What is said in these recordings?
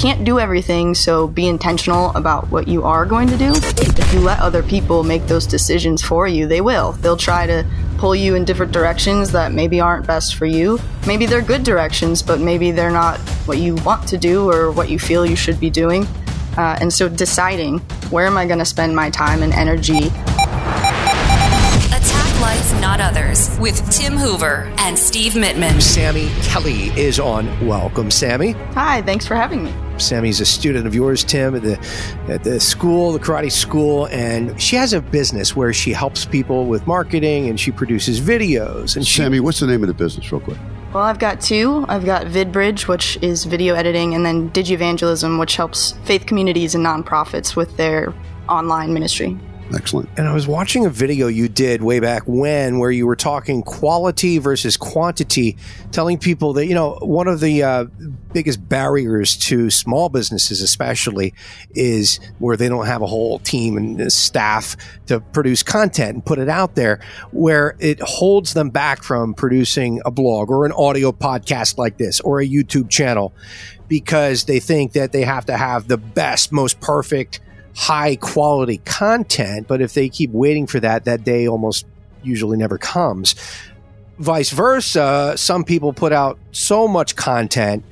can't do everything, so be intentional about what you are going to do. If you let other people make those decisions for you, they will. They'll try to pull you in different directions that maybe aren't best for you. Maybe they're good directions, but maybe they're not what you want to do or what you feel you should be doing. Uh, and so deciding where am I going to spend my time and energy Attack Life, Not Others with Tim Hoover and Steve Mittman. Sammy Kelly is on. Welcome, Sammy. Hi, thanks for having me. Sammy's a student of yours, Tim, at the at the school, the karate school, and she has a business where she helps people with marketing and she produces videos. And Sammy, she, what's the name of the business, real quick? Well, I've got two. I've got VidBridge, which is video editing, and then DigiEvangelism, which helps faith communities and nonprofits with their online ministry. Excellent. And I was watching a video you did way back when where you were talking quality versus quantity, telling people that, you know, one of the uh, biggest barriers to small businesses, especially, is where they don't have a whole team and staff to produce content and put it out there, where it holds them back from producing a blog or an audio podcast like this or a YouTube channel because they think that they have to have the best, most perfect, high quality content, but if they keep waiting for that, that day almost usually never comes. Vice versa, some people put out so much content,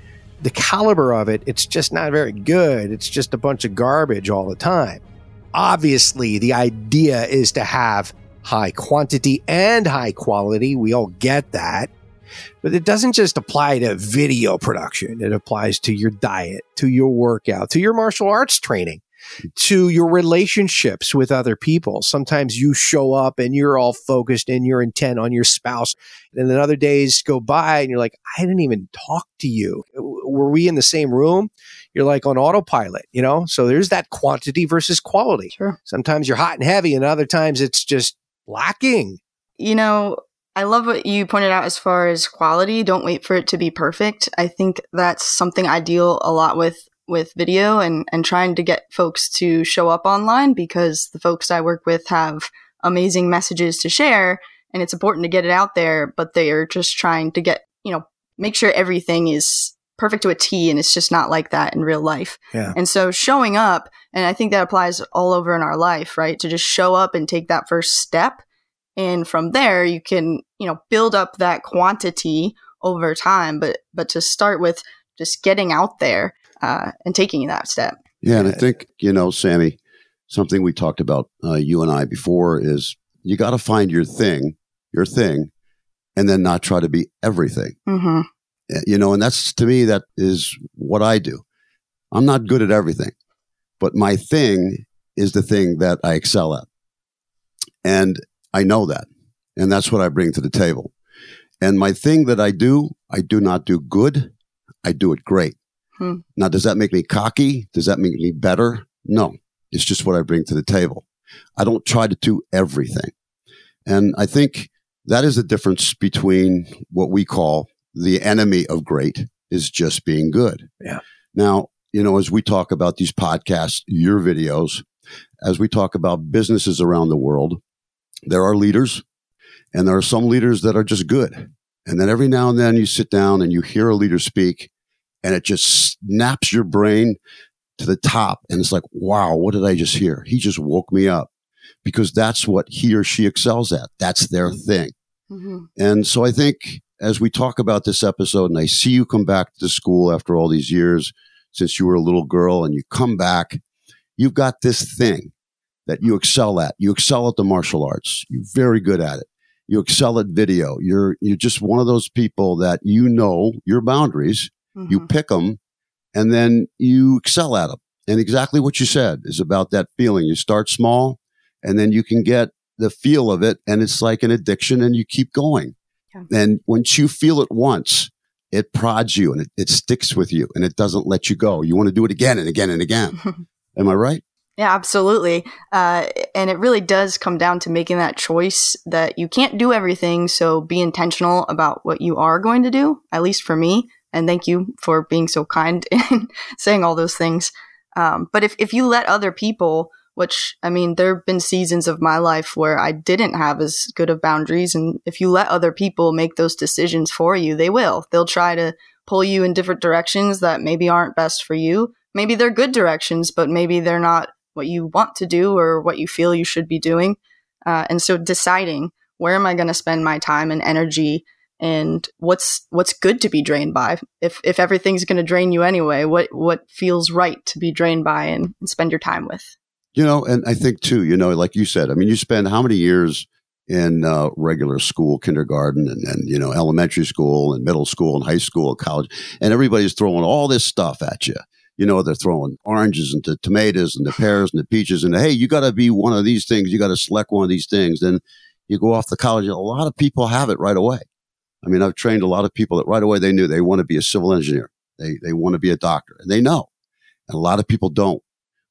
the caliber of it, it's just not very good. It's just a bunch of garbage all the time. Obviously, the idea is to have high quantity and high quality. We all get that. But it doesn't just apply to video production. It applies to your diet, to your workout, to your martial arts training to your relationships with other people. Sometimes you show up and you're all focused and you're intent on your spouse. And then other days go by and you're like, I didn't even talk to you. Were we in the same room? You're like on autopilot, you know? So there's that quantity versus quality. Sure. Sometimes you're hot and heavy and other times it's just lacking. You know, I love what you pointed out as far as quality. Don't wait for it to be perfect. I think that's something I deal a lot with with video and, and trying to get folks to show up online because the folks I work with have amazing messages to share and it's important to get it out there, but they are just trying to get, you know, make sure everything is perfect to a T and it's just not like that in real life. Yeah. And so showing up, and I think that applies all over in our life, right? To just show up and take that first step. And from there you can, you know, build up that quantity over time. But but to start with just getting out there uh, and taking that step. Yeah, and I think you know, Sammy, something we talked about uh, you and I before is you got to find your thing, your thing, and then not try to be everything. Mm-hmm. You know, and that's to me that is what I do. I'm not good at everything, but my thing is the thing that I excel at, and I know that, and that's what I bring to the table. And my thing that I do, I do not do good. I do it great. Hmm. Now, does that make me cocky? Does that make me better? No, it's just what I bring to the table. I don't try to do everything. And I think that is the difference between what we call the enemy of great is just being good. Yeah. Now, you know, as we talk about these podcasts, your videos, as we talk about businesses around the world, there are leaders and there are some leaders that are just good. And then every now and then you sit down and you hear a leader speak and it just snaps your brain to the top. And it's like, wow, what did I just hear? He just woke me up because that's what he or she excels at. That's their thing. Mm-hmm. And so I think as we talk about this episode and I see you come back to school after all these years since you were a little girl and you come back, you've got this thing that you excel at. You excel at the martial arts. You're very good at it. You excel at video. You're, you're just one of those people that you know your boundaries Mm-hmm. You pick them and then you excel at them. And exactly what you said is about that feeling. You start small and then you can get the feel of it and it's like an addiction and you keep going. Yeah. And once you feel it once, it prods you and it, it sticks with you and it doesn't let you go. You want to do it again and again and again. Am I right? Yeah, absolutely. Uh, and it really does come down to making that choice that you can't do everything. So be intentional about what you are going to do, at least for me. And thank you for being so kind in saying all those things. Um, but if, if you let other people, which I mean, there have been seasons of my life where I didn't have as good of boundaries. And if you let other people make those decisions for you, they will. They'll try to pull you in different directions that maybe aren't best for you. Maybe they're good directions, but maybe they're not what you want to do or what you feel you should be doing. Uh, and so deciding where am I going to spend my time and energy and what's what's good to be drained by. If if everything's going to drain you anyway what what feels right to be drained by and, and spend your time with? You know and i think too you know like you said i mean you spend how many years in uh, regular school kindergarten and, and you know elementary school and middle school and high school and college and everybody's throwing all this stuff at you. You know they're throwing oranges and the tomatoes and the pears and the peaches and hey you got to be one of these things. You got to select one of these things. Then you go off to college a lot of people have it right away I mean, I've trained a lot of people that right away they knew they want to be a civil engineer. They, they want to be a doctor and they know. And a lot of people don't.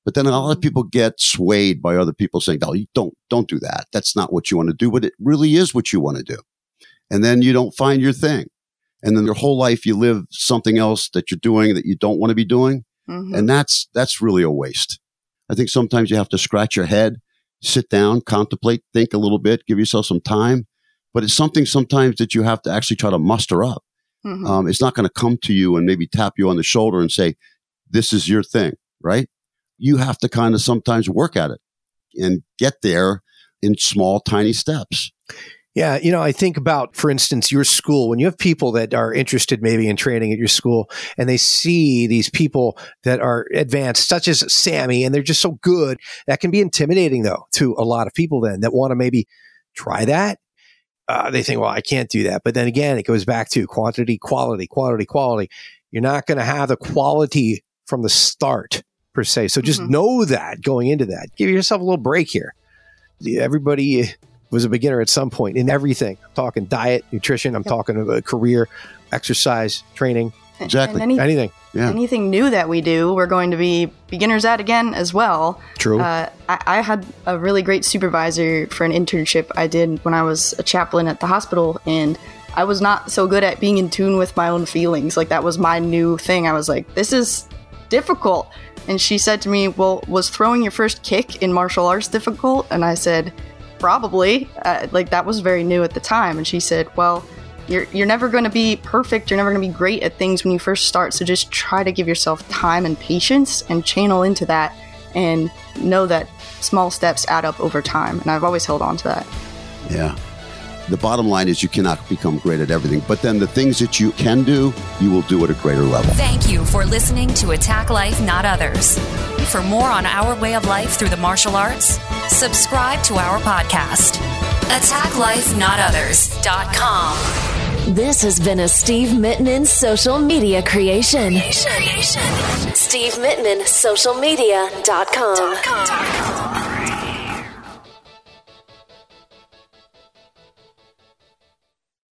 But then a lot of people get swayed by other people saying, "No, you don't, don't do that. That's not what you want to do." But it really is what you want to do. And then you don't find your thing. And then your whole life you live something else that you're doing that you don't want to be doing. Mm-hmm. And that's, that's really a waste. I think sometimes you have to scratch your head, sit down, contemplate, think a little bit, give yourself some time but it's something sometimes that you have to actually try to muster up. Mm-hmm. Um, it's not going to come to you and maybe tap you on the shoulder and say, this is your thing, right? You have to kind of sometimes work at it and get there in small, tiny steps. Yeah, you know, I think about, for instance, your school, when you have people that are interested maybe in training at your school and they see these people that are advanced, such as Sammy, and they're just so good, that can be intimidating though to a lot of people then that want to maybe try that uh, they think, well, I can't do that. But then again, it goes back to quantity, quality, quality, quality. You're not going to have the quality from the start per se. So just mm-hmm. know that going into that. Give yourself a little break here. Everybody was a beginner at some point in everything. I'm talking diet, nutrition. I'm yep. talking about career, exercise, training. Exactly. Any, anything. Yeah. Anything new that we do, we're going to be beginners at again as well. True. Uh, I, I, had a really great supervisor for an internship I did when I was a chaplain at the hospital, and I was not so good at being in tune with my own feelings. Like, that was my new thing. I was like, this is difficult. And she said to me, Well, was throwing your first kick in martial arts difficult? And I said, Probably. Uh, like, that was very new at the time. And she said, Well, you're you're never going to be perfect. You're never going to be great at things when you first start. So just try to give yourself time and patience and channel into that and know that small steps add up over time. And I've always held on to that. Yeah. The bottom line is you cannot become great at everything, but then the things that you can do, you will do at a greater level. Thank you for listening to Attack Life, Not Others. For more on our way of life through the martial arts, subscribe to our podcast. AttackLifeNotOthers.com. This has been a Steve Mittinen social media creation. creation. Steve Mittinen, socialmedia.com.